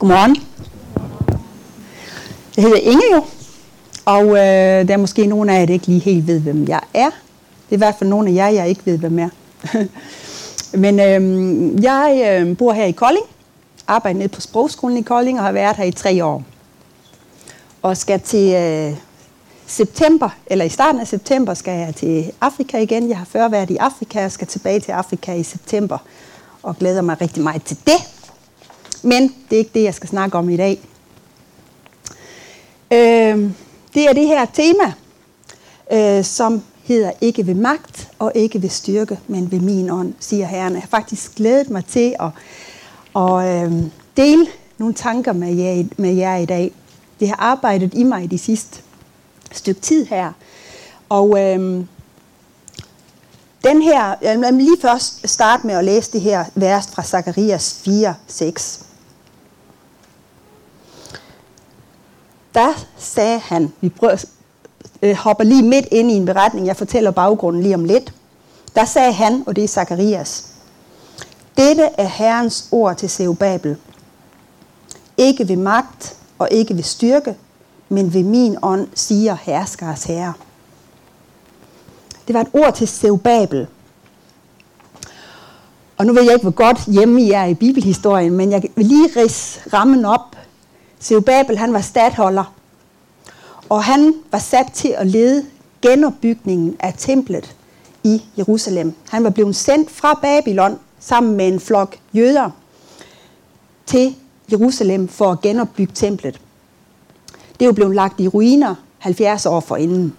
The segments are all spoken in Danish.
Godmorgen. Jeg hedder Inge jo, og øh, der er måske nogen af jer, der ikke lige helt ved, hvem jeg er. Det er i hvert fald nogen af jer, jeg ikke ved, hvem er. Men øh, jeg øh, bor her i Kolding, arbejder nede på Sprogskolen i Kolding og har været her i tre år. Og skal til øh, september, eller i starten af september, skal jeg til Afrika igen. Jeg har før været i Afrika og skal tilbage til Afrika i september. Og glæder mig rigtig meget til det. Men det er ikke det, jeg skal snakke om i dag. Øh, det er det her tema, øh, som hedder ikke ved magt og ikke ved styrke, men ved min ånd, siger Herren. Jeg har faktisk glædet mig til at, at øh, dele nogle tanker med jer, med jer i dag. Det har arbejdet i mig de sidste stykke tid her. Og øh, den her, jeg vil lige først starte med at læse det her vers fra Zakarias 4, 6. Der sagde han, vi prøver, øh, hopper lige midt ind i en beretning, jeg fortæller baggrunden lige om lidt. Der sagde han, og det er Zakarias, dette er Herrens ord til Zerubabel. Ikke ved magt og ikke ved styrke, men ved min ånd, siger herskers herre. Det var et ord til Zerubabel. Og nu ved jeg ikke, hvor godt hjemme I er i bibelhistorien, men jeg vil lige rids rammen op. Zerubabel, han var stadholder, og han var sat til at lede genopbygningen af templet i Jerusalem. Han var blevet sendt fra Babylon sammen med en flok jøder til Jerusalem for at genopbygge templet. Det er jo blevet lagt i ruiner 70 år forinden.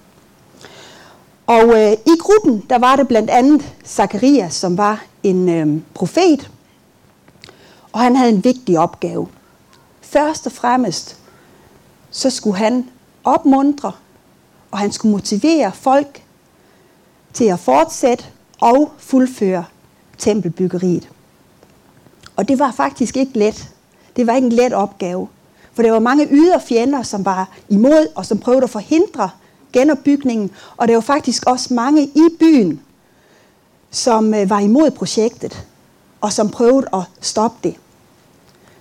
Og øh, i gruppen, der var det blandt andet Zakarias, som var en øh, profet, og han havde en vigtig opgave. Først og fremmest, så skulle han opmuntre, og han skulle motivere folk til at fortsætte og fuldføre tempelbyggeriet. Og det var faktisk ikke let. Det var ikke en let opgave. For der var mange ydre fjender, som var imod og som prøvede at forhindre genopbygningen. Og der var faktisk også mange i byen, som øh, var imod projektet og som prøvede at stoppe det.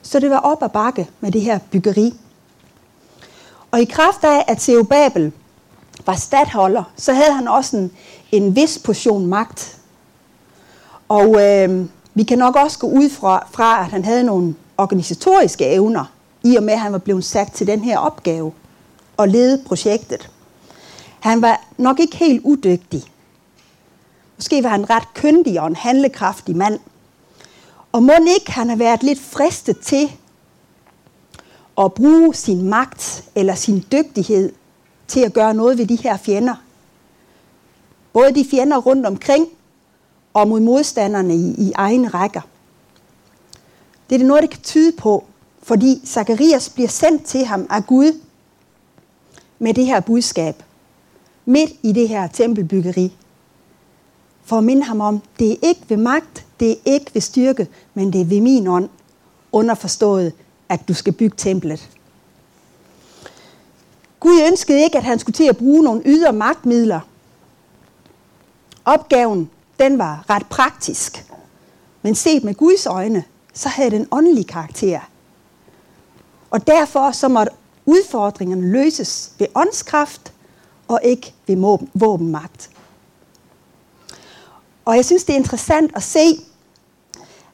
Så det var op ad bakke med det her byggeri. Og i kraft af, at Babel var stadholder, så havde han også en, en vis portion magt. Og øh, vi kan nok også gå ud fra, fra, at han havde nogle organisatoriske evner, i og med, at han var blevet sat til den her opgave og lede projektet. Han var nok ikke helt udygtig. Måske var han ret køndig og en handlekraftig mand. Og må ikke han har været lidt fristet til at bruge sin magt eller sin dygtighed til at gøre noget ved de her fjender. Både de fjender rundt omkring og mod modstanderne i, i egen rækker. Det er det noget, det kan tyde på, fordi Zakarias bliver sendt til ham af Gud med det her budskab, midt i det her tempelbyggeri, for at minde ham om, det er ikke ved magt, det er ikke ved styrke, men det er ved min ånd, underforstået, at du skal bygge templet. Gud ønskede ikke, at han skulle til at bruge nogle ydre magtmidler. Opgaven, den var ret praktisk. Men set med Guds øjne, så havde den åndelig karakter. Og derfor så måtte udfordringerne løses ved åndskraft og ikke ved våbenmagt. Og jeg synes, det er interessant at se,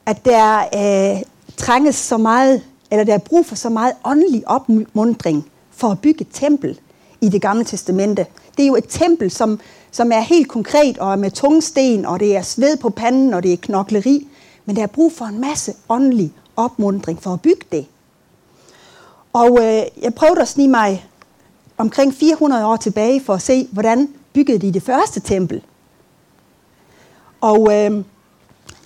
at der øh, trænges så meget eller der er brug for så meget åndelig opmundring for at bygge et tempel i det gamle testamente. Det er jo et tempel, som, som er helt konkret og er med tungsten, og det er sved på panden, og det er knokleri. Men der er brug for en masse åndelig opmundring for at bygge det. Og øh, jeg prøvede at snige mig omkring 400 år tilbage for at se, hvordan byggede de det første tempel. Og øh,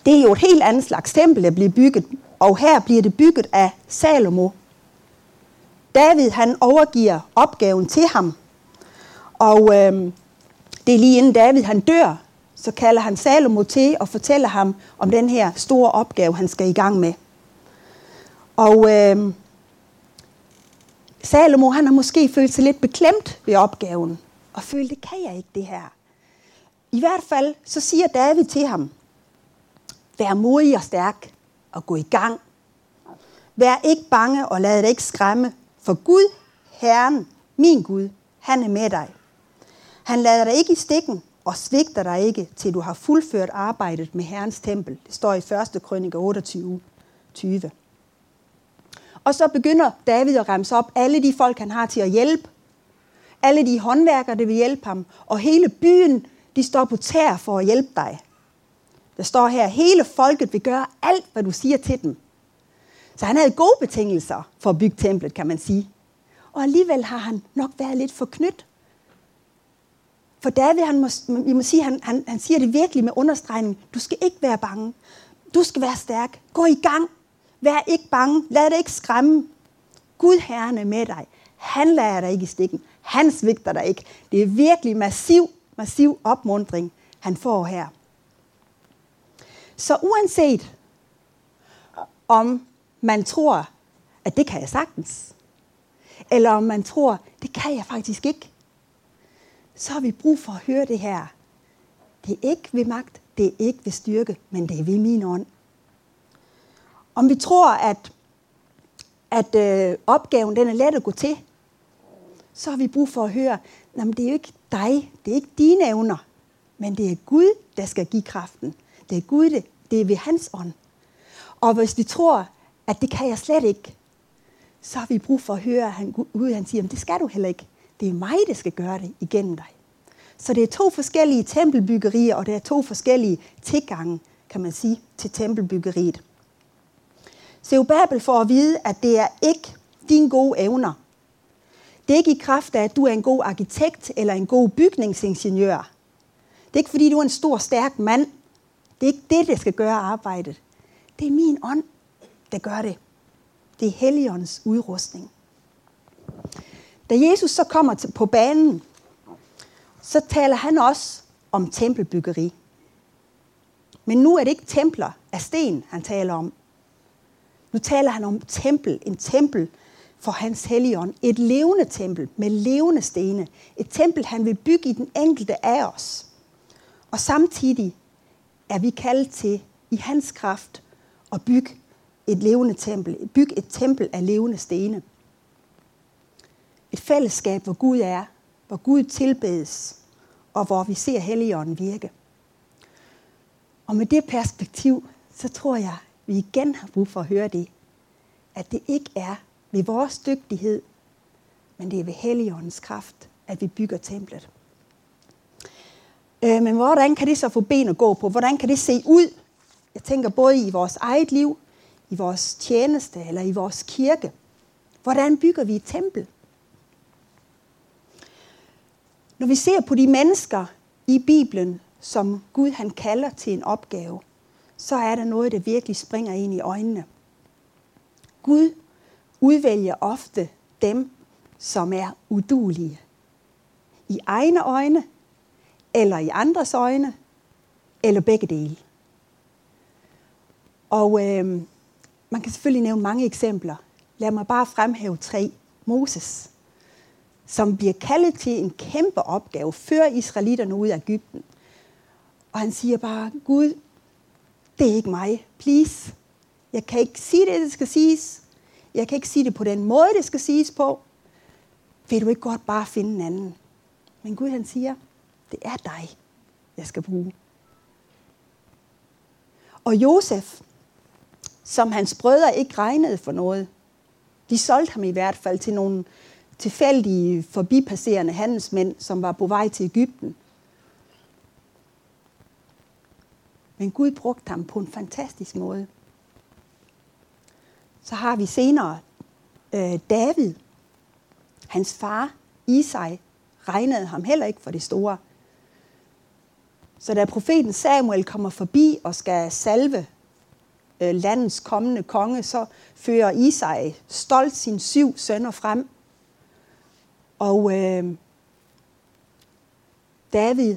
det er jo et helt andet slags tempel, der bliver bygget og her bliver det bygget af Salomo. David han overgiver opgaven til ham. Og øh, det er lige inden David han dør, så kalder han Salomo til og fortæller ham om den her store opgave, han skal i gang med. Og øh, Salomo han har måske følt sig lidt beklemt ved opgaven, og følt, det kan jeg ikke det her. I hvert fald så siger David til ham, vær modig og stærk, og gå i gang. Vær ikke bange og lad dig ikke skræmme, for Gud, Herren, min Gud, han er med dig. Han lader dig ikke i stikken og svigter dig ikke, til du har fuldført arbejdet med Herrens tempel. Det står i 1. krønike 28, 20. Og så begynder David at ramse op alle de folk, han har til at hjælpe. Alle de håndværkere, der vil hjælpe ham. Og hele byen, de står på tær for at hjælpe dig. Der står her, hele folket vil gøre alt, hvad du siger til dem. Så han havde gode betingelser for at bygge templet, kan man sige. Og alligevel har han nok været lidt for knyt. For David, han må, vi må sige, han, han, han siger det virkelig med understregning. Du skal ikke være bange. Du skal være stærk. Gå i gang. Vær ikke bange. Lad dig ikke skræmme. Gud Herren er med dig. Han lader dig ikke i stikken. Han svigter dig ikke. Det er virkelig massiv, massiv opmundring, han får her. Så uanset om man tror, at det kan jeg sagtens, eller om man tror, det kan jeg faktisk ikke, så har vi brug for at høre det her. Det er ikke ved magt, det er ikke ved styrke, men det er ved min ånd. Om vi tror, at, at øh, opgaven den er let at gå til, så har vi brug for at høre, at det er jo ikke dig, det er ikke dine evner, men det er Gud, der skal give kraften. Det er Gud, det, det er ved hans ånd. Og hvis vi tror, at det kan jeg slet ikke, så har vi brug for at høre, at han, Gud han siger, at det skal du heller ikke. Det er mig, der skal gøre det igennem dig. Så det er to forskellige tempelbyggerier, og det er to forskellige tilgange, kan man sige, til tempelbyggeriet. Babel får at vide, at det er ikke dine gode evner. Det er ikke i kraft af, at du er en god arkitekt eller en god bygningsingeniør. Det er ikke fordi, du er en stor, stærk mand. Det er ikke det, der skal gøre arbejdet. Det er min ånd, der gør det. Det er Helligåndens udrustning. Da Jesus så kommer på banen, så taler han også om tempelbyggeri. Men nu er det ikke templer af sten, han taler om. Nu taler han om tempel, en tempel for hans helligånd. Et levende tempel med levende stene. Et tempel, han vil bygge i den enkelte af os. Og samtidig er vi kaldet til i hans kraft at bygge et levende tempel. Bygge et tempel af levende stene. Et fællesskab, hvor Gud er, hvor Gud tilbedes, og hvor vi ser Helligånden virke. Og med det perspektiv, så tror jeg, vi igen har brug for at høre det. At det ikke er ved vores dygtighed, men det er ved Helligåndens kraft, at vi bygger templet. Øh, men hvordan kan det så få ben at gå på? Hvordan kan det se ud? Jeg tænker både i vores eget liv, i vores tjeneste eller i vores kirke. Hvordan bygger vi et tempel? Når vi ser på de mennesker i Bibelen, som Gud han kalder til en opgave, så er der noget, der virkelig springer ind i øjnene. Gud udvælger ofte dem, som er udulige. I egne øjne, eller i andres øjne, eller begge dele. Og øh, man kan selvfølgelig nævne mange eksempler. Lad mig bare fremhæve tre. Moses, som bliver kaldet til en kæmpe opgave, før israelitterne ud af Ægypten. Og han siger bare, Gud, det er ikke mig, please. Jeg kan ikke sige det, det skal siges. Jeg kan ikke sige det på den måde, det skal siges på. Vil du ikke godt bare finde en anden? Men Gud han siger, det er dig, jeg skal bruge. Og Josef, som hans brødre ikke regnede for noget, de solgte ham i hvert fald til nogle tilfældige forbipasserende handelsmænd, som var på vej til Ægypten. Men Gud brugte ham på en fantastisk måde. Så har vi senere øh, David. Hans far, Isai, regnede ham heller ikke for det store. Så da profeten Samuel kommer forbi og skal salve øh, landets kommende konge, så fører Isai stolt sine syv sønner frem. Og øh, David,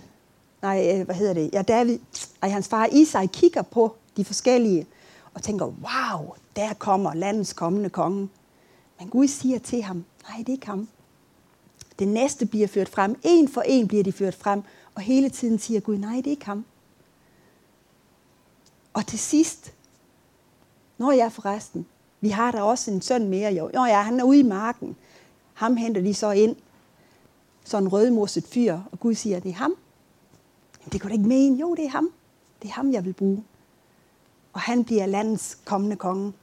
nej, øh, hvad hedder det? Ja, David, og hans far Isai kigger på de forskellige og tænker, wow, der kommer landets kommende konge. Men Gud siger til ham, nej, det er ikke ham. Det næste bliver ført frem. En for en bliver de ført frem. Og hele tiden siger Gud, nej, det er ikke ham. Og til sidst, når jeg forresten, Vi har da også en søn mere. Jo, jo ja, han er ude i marken. Ham henter de så ind. Sådan en rødmosset fyr. Og Gud siger, det er ham. Jamen, det kunne da ikke mene. Jo, det er ham. Det er ham, jeg vil bruge. Og han bliver landets kommende konge.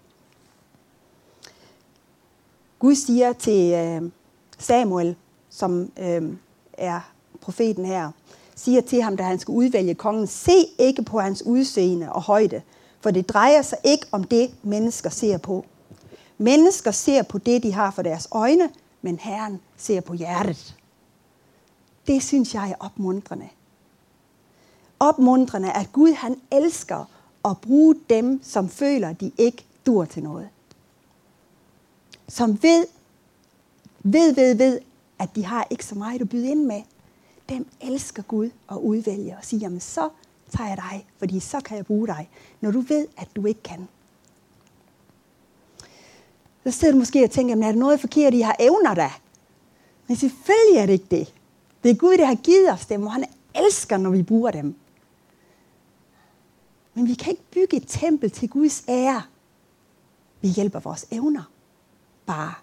Gud siger til øh, Samuel, som øh, er profeten her, siger til ham, da han skal udvælge kongen, se ikke på hans udseende og højde, for det drejer sig ikke om det, mennesker ser på. Mennesker ser på det, de har for deres øjne, men Herren ser på hjertet. Det synes jeg er opmuntrende. Opmuntrende, at Gud han elsker at bruge dem, som føler, de ikke dur til noget. Som ved, ved, ved, ved, at de har ikke så meget at byde ind med. Dem elsker Gud at udvælge og sige, jamen så tager jeg dig, fordi så kan jeg bruge dig, når du ved, at du ikke kan. Så sidder du måske og tænker, men er der noget forkert, I har evner da? Men selvfølgelig er det ikke det. Det er Gud, der har givet os dem, og han elsker, når vi bruger dem. Men vi kan ikke bygge et tempel til Guds ære ved hjælp af vores evner. Bare.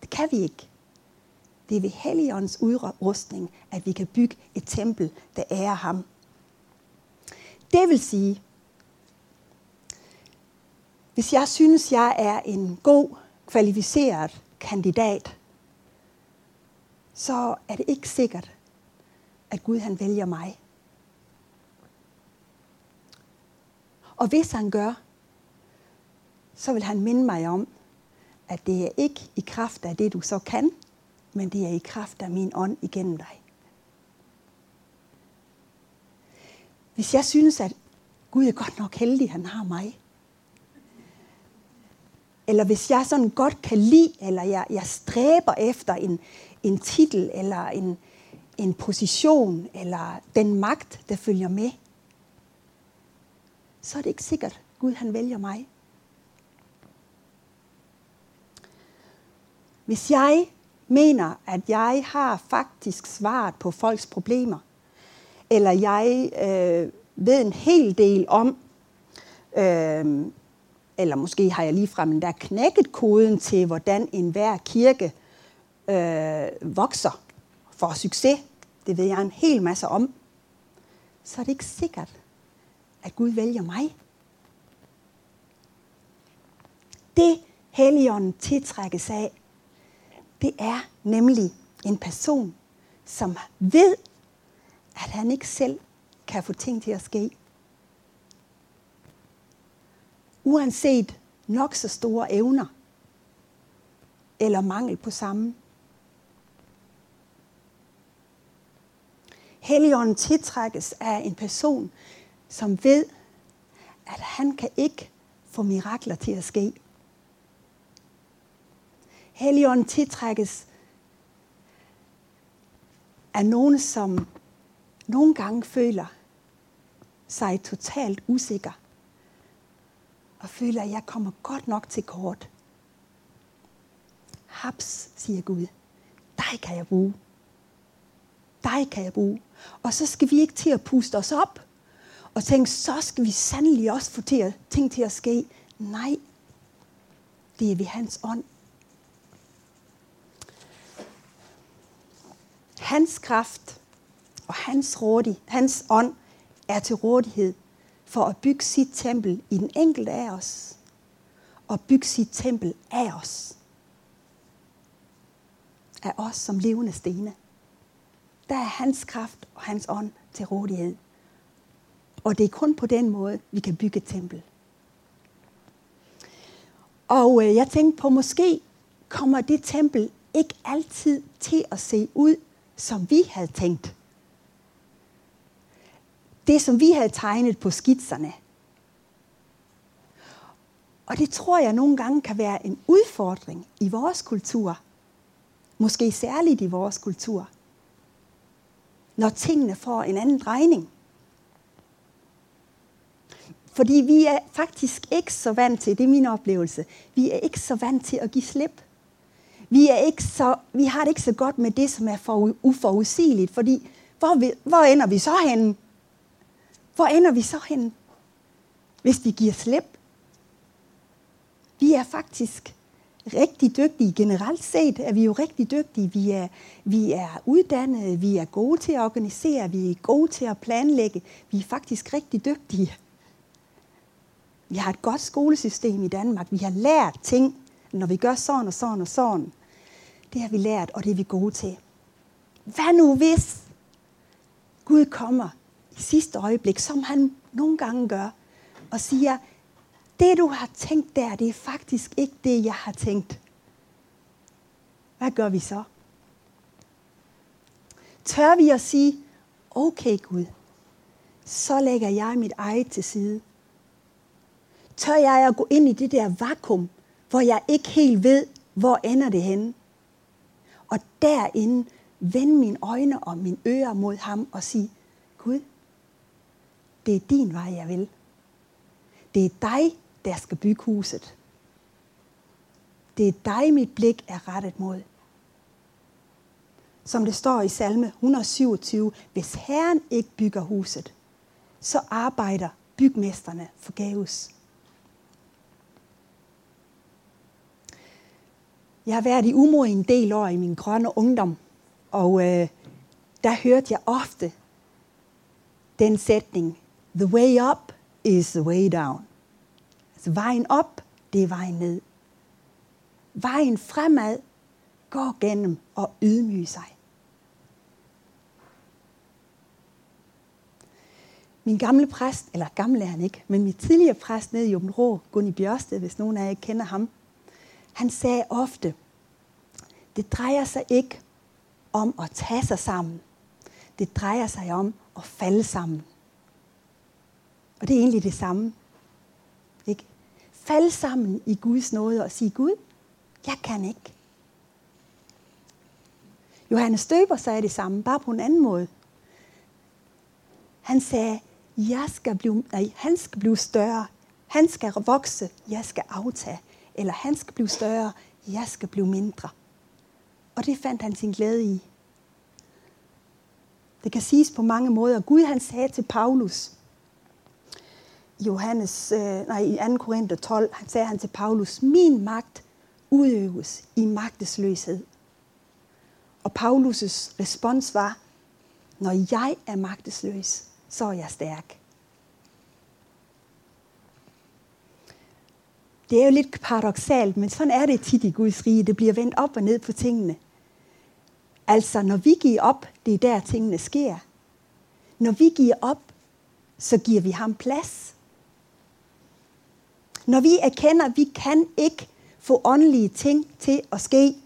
Det kan vi ikke. Det er ved Helligåndens udrustning, at vi kan bygge et tempel, der ærer ham. Det vil sige, hvis jeg synes, jeg er en god, kvalificeret kandidat, så er det ikke sikkert, at Gud han vælger mig. Og hvis han gør, så vil han minde mig om, at det er ikke i kraft af det, du så kan, men det er i kraft af min ånd igennem dig. Hvis jeg synes, at Gud er godt nok heldig, han har mig. Eller hvis jeg sådan godt kan lide, eller jeg, jeg stræber efter en, en titel, eller en, en position, eller den magt, der følger med, så er det ikke sikkert, Gud han vælger mig. Hvis jeg mener, at jeg har faktisk svaret på folks problemer, eller jeg øh, ved en hel del om, øh, eller måske har jeg ligefrem endda knækket koden til, hvordan enhver kirke øh, vokser for succes. Det ved jeg en hel masse om. Så er det ikke sikkert, at Gud vælger mig. Det Helligånden tiltrækkes af, det er nemlig en person, som ved, at han ikke selv kan få ting til at ske. Uanset nok så store evner eller mangel på samme. Helligånden tiltrækkes af en person, som ved, at han kan ikke få mirakler til at ske. Helligånden tiltrækkes af nogen, som nogle gange føler sig totalt usikker. Og føler, at jeg kommer godt nok til kort. Haps, siger Gud. Dig kan jeg bruge. Dig kan jeg bruge. Og så skal vi ikke til at puste os op og tænke, så skal vi sandelig også få til at, ting til at ske. Nej, det er ved hans ånd. Hans kraft og hans, rådig, hans ånd er til rådighed for at bygge sit tempel i den enkelte af os. Og bygge sit tempel af os. Af os som levende stene. Der er hans kraft og hans ånd til rådighed. Og det er kun på den måde, vi kan bygge et tempel. Og øh, jeg tænkte på, måske kommer det tempel ikke altid til at se ud, som vi havde tænkt. Det, som vi havde tegnet på skitserne. Og det tror jeg nogle gange kan være en udfordring i vores kultur. Måske særligt i vores kultur. Når tingene får en anden drejning. Fordi vi er faktisk ikke så vant til, det er min oplevelse, vi er ikke så vant til at give slip. Vi, er ikke så, vi har det ikke så godt med det, som er for uforudsigeligt, fordi hvor, vi, hvor ender vi så henne? Hvor ender vi så henne, hvis vi giver slip? Vi er faktisk rigtig dygtige. Generelt set er vi jo rigtig dygtige. Vi er, vi er uddannede, vi er gode til at organisere, vi er gode til at planlægge. Vi er faktisk rigtig dygtige. Vi har et godt skolesystem i Danmark. Vi har lært ting, når vi gør sådan og sådan og sådan. Det har vi lært, og det er vi gode til. Hvad nu hvis Gud kommer i sidste øjeblik, som han nogle gange gør, og siger, det du har tænkt der, det er faktisk ikke det, jeg har tænkt. Hvad gør vi så? Tør vi at sige, okay Gud, så lægger jeg mit eget til side. Tør jeg at gå ind i det der vakuum, hvor jeg ikke helt ved, hvor ender det henne? Og derinde vende mine øjne og mine ører mod ham og sige, Gud, det er din vej, jeg vil. Det er dig, der skal bygge huset. Det er dig, mit blik er rettet mod. Som det står i salme 127, hvis Herren ikke bygger huset, så arbejder bygmesterne forgæves. Jeg har været i Umo en del år i min grønne ungdom, og øh, der hørte jeg ofte den sætning, The way up is the way down. Altså vejen op, det er vejen ned. Vejen fremad går gennem og ydmyge sig. Min gamle præst, eller gamle er han ikke, men min tidligere præst nede i Åben Rå, Gunni Bjørsted, hvis nogen af jer kender ham, han sagde ofte, det drejer sig ikke om at tage sig sammen. Det drejer sig om at falde sammen. Og det er egentlig det samme. Ikke? Fald sammen i Guds nåde og sige, Gud, jeg kan ikke. Johannes Støber sagde det samme, bare på en anden måde. Han sagde, jeg skal blive, nej, han skal blive større. Han skal vokse, jeg skal aftage. Eller han skal blive større, jeg skal blive mindre. Og det fandt han sin glæde i. Det kan siges på mange måder. Gud han sagde til Paulus, Johannes, øh, nej, i 2. Korinther 12, han sagde han til Paulus, min magt udøves i magtesløshed. Og Paulus' respons var, når jeg er magtesløs, så er jeg stærk. Det er jo lidt paradoxalt, men sådan er det tit i Guds rige. Det bliver vendt op og ned på tingene. Altså, når vi giver op, det er der tingene sker. Når vi giver op, så giver vi ham plads. Når vi erkender, at vi kan ikke få åndelige ting til at ske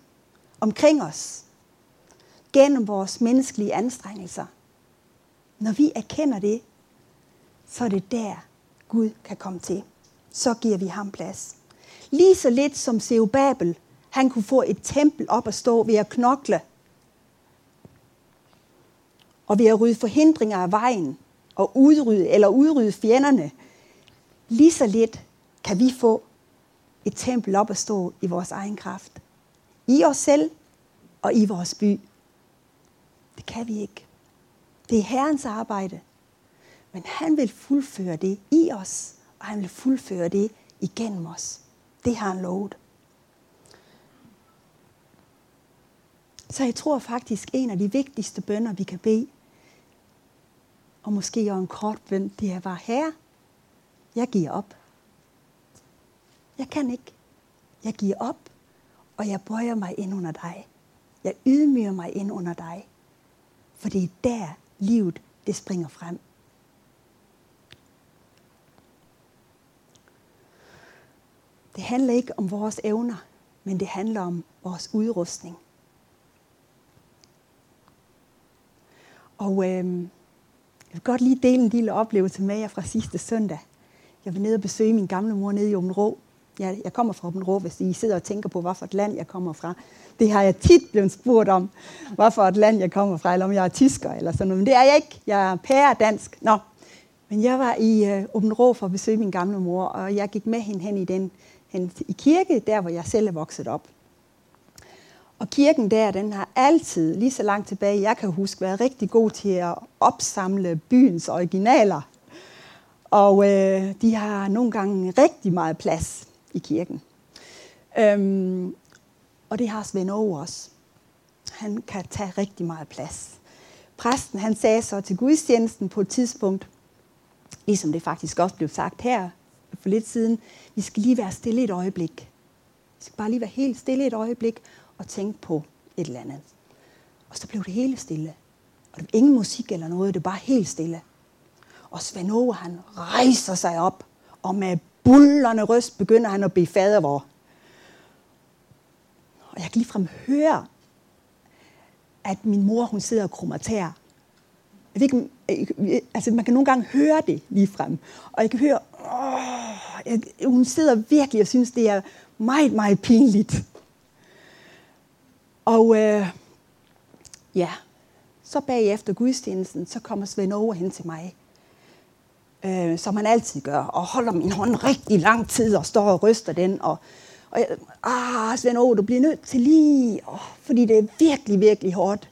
omkring os, gennem vores menneskelige anstrengelser. Når vi erkender det, så er det der, Gud kan komme til. Så giver vi ham plads. Lige så lidt som Babel, han kunne få et tempel op at stå ved at knokle og ved at rydde forhindringer af vejen og udrydde, eller udrydde fjenderne, lige så lidt kan vi få et tempel op at stå i vores egen kraft. I os selv og i vores by. Det kan vi ikke. Det er Herrens arbejde. Men han vil fuldføre det i os, og han vil fuldføre det igennem os. Det har han lovet. Så jeg tror faktisk, en af de vigtigste bønder, vi kan bede, og måske også en kort bøn, det er bare, Herre, jeg giver op. Jeg kan ikke. Jeg giver op, og jeg bøjer mig ind under dig. Jeg ydmyger mig ind under dig. For det er der, livet det springer frem. Det handler ikke om vores evner, men det handler om vores udrustning. Og øh, jeg vil godt lige dele en lille oplevelse med jer fra sidste søndag. Jeg var nede og besøge min gamle mor nede i Åben Rå. Jeg, jeg kommer fra Åben Rå, hvis I sidder og tænker på, hvorfor et land jeg kommer fra. Det har jeg tit blevet spurgt om, hvorfor et land jeg kommer fra, eller om jeg er tysker eller sådan noget. Men det er jeg ikke. Jeg er pære dansk. Nå. Men jeg var i øh, Åben Rå for at besøge min gamle mor, og jeg gik med hende hen i den hen i kirke, der hvor jeg selv er vokset op. Og kirken der, den har altid, lige så langt tilbage, jeg kan huske, været rigtig god til at opsamle byens originaler. Og øh, de har nogle gange rigtig meget plads i kirken. Øhm, og det har Svend Aage også. Han kan tage rigtig meget plads. Præsten han sagde så til gudstjenesten på et tidspunkt, ligesom det faktisk også blev sagt her for lidt siden, vi skal lige være stille et øjeblik. Vi skal bare lige være helt stille et øjeblik og tænke på et eller andet. Og så blev det hele stille. Og der var ingen musik eller noget, det var bare helt stille. Og Svend Aage, han rejser sig op, og med bullerne røst begynder han at bede fader vor. Og jeg kan ligefrem høre, at min mor, hun sidder og krummer Jeg ved ikke, altså man kan nogle gange høre det lige frem. Og jeg kan høre, åh, jeg, hun sidder virkelig og synes, det er meget, meget pinligt. Og øh, ja, så bagefter gudstjenesten, så kommer Svend over hen til mig. Øh, som han altid gør, og holder min hånd rigtig lang tid og står og ryster den. Og, og jeg, ah, Svend Aage, du bliver nødt til lige, oh, fordi det er virkelig, virkelig hårdt.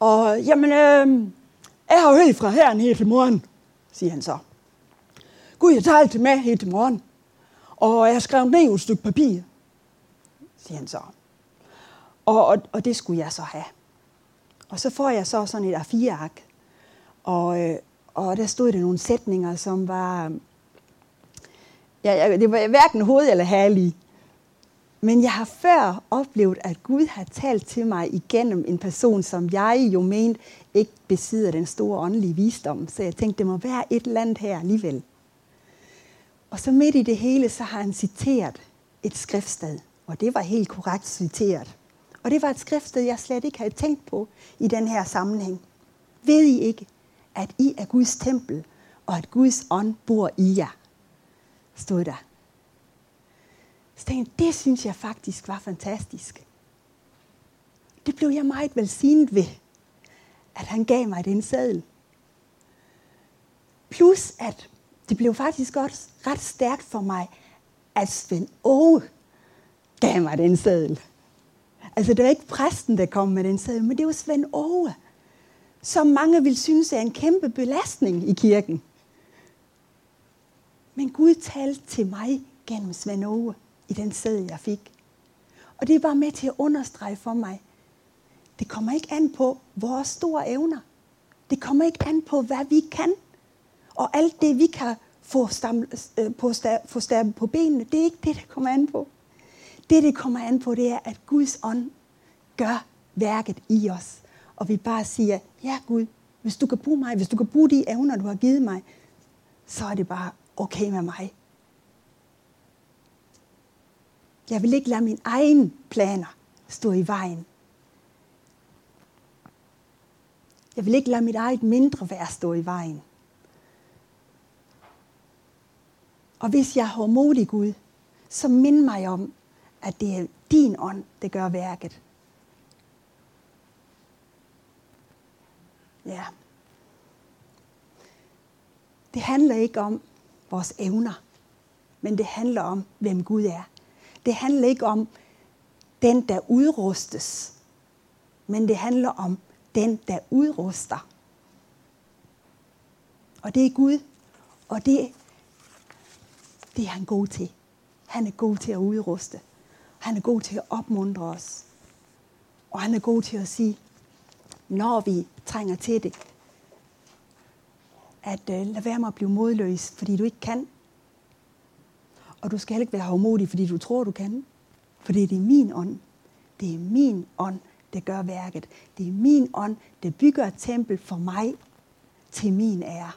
Og jamen, øh, jeg har hørt fra herren helt til morgen, siger han så. Gud, jeg tager alt med helt til morgen. Og jeg skrev ned et stykke papir, siger han så. Og, og, og det skulle jeg så have. Og så får jeg så sådan et A4-ark. Og, øh, og der stod der nogle sætninger, som var... Ja, det var hverken hoved eller hale Men jeg har før oplevet, at Gud har talt til mig igennem en person, som jeg jo mente ikke besidder den store åndelige visdom. Så jeg tænkte, det må være et eller andet her alligevel. Og så midt i det hele, så har han citeret et skriftsted. Og det var helt korrekt citeret. Og det var et skriftsted, jeg slet ikke havde tænkt på i den her sammenhæng. Ved I ikke, at I er Guds tempel, og at Guds ånd bor i jer? Stod der. Så tænkte det synes jeg faktisk var fantastisk. Det blev jeg meget velsignet ved, at han gav mig den sædel. Plus at det blev faktisk også ret stærkt for mig, at Svend Åge gav mig den sædel. Altså, det var ikke præsten, der kom med den sædel, men det var Svend Åge, som mange vil synes er en kæmpe belastning i kirken. Men Gud talte til mig gennem Svend Åge i den sædel, jeg fik. Og det var med til at understrege for mig, det kommer ikke an på vores store evner. Det kommer ikke an på, hvad vi kan. Og alt det, vi kan få, stam, øh, på, få stabet på benene, det er ikke det, der kommer an på. Det, det kommer an på, det er, at Guds ånd gør værket i os. Og vi bare siger, ja Gud, hvis du kan bruge mig, hvis du kan bruge de evner, du har givet mig, så er det bare okay med mig. Jeg vil ikke lade mine egne planer stå i vejen. Jeg vil ikke lade mit eget mindre værd stå i vejen. Og hvis jeg har modig Gud, så mind mig om, at det er din ånd, der gør værket. Ja. Det handler ikke om vores evner, men det handler om, hvem Gud er. Det handler ikke om den, der udrustes, men det handler om den, der udruster. Og det er Gud, og det, det er han god til. Han er god til at udruste. Han er god til at opmuntre os. Og han er god til at sige, når vi trænger til det, at uh, lad være med at blive modløs, fordi du ikke kan. Og du skal ikke være hårdmodig, fordi du tror, du kan. For det er min ånd. Det er min ånd, der gør værket. Det er min ånd, der bygger et tempel for mig til min ære.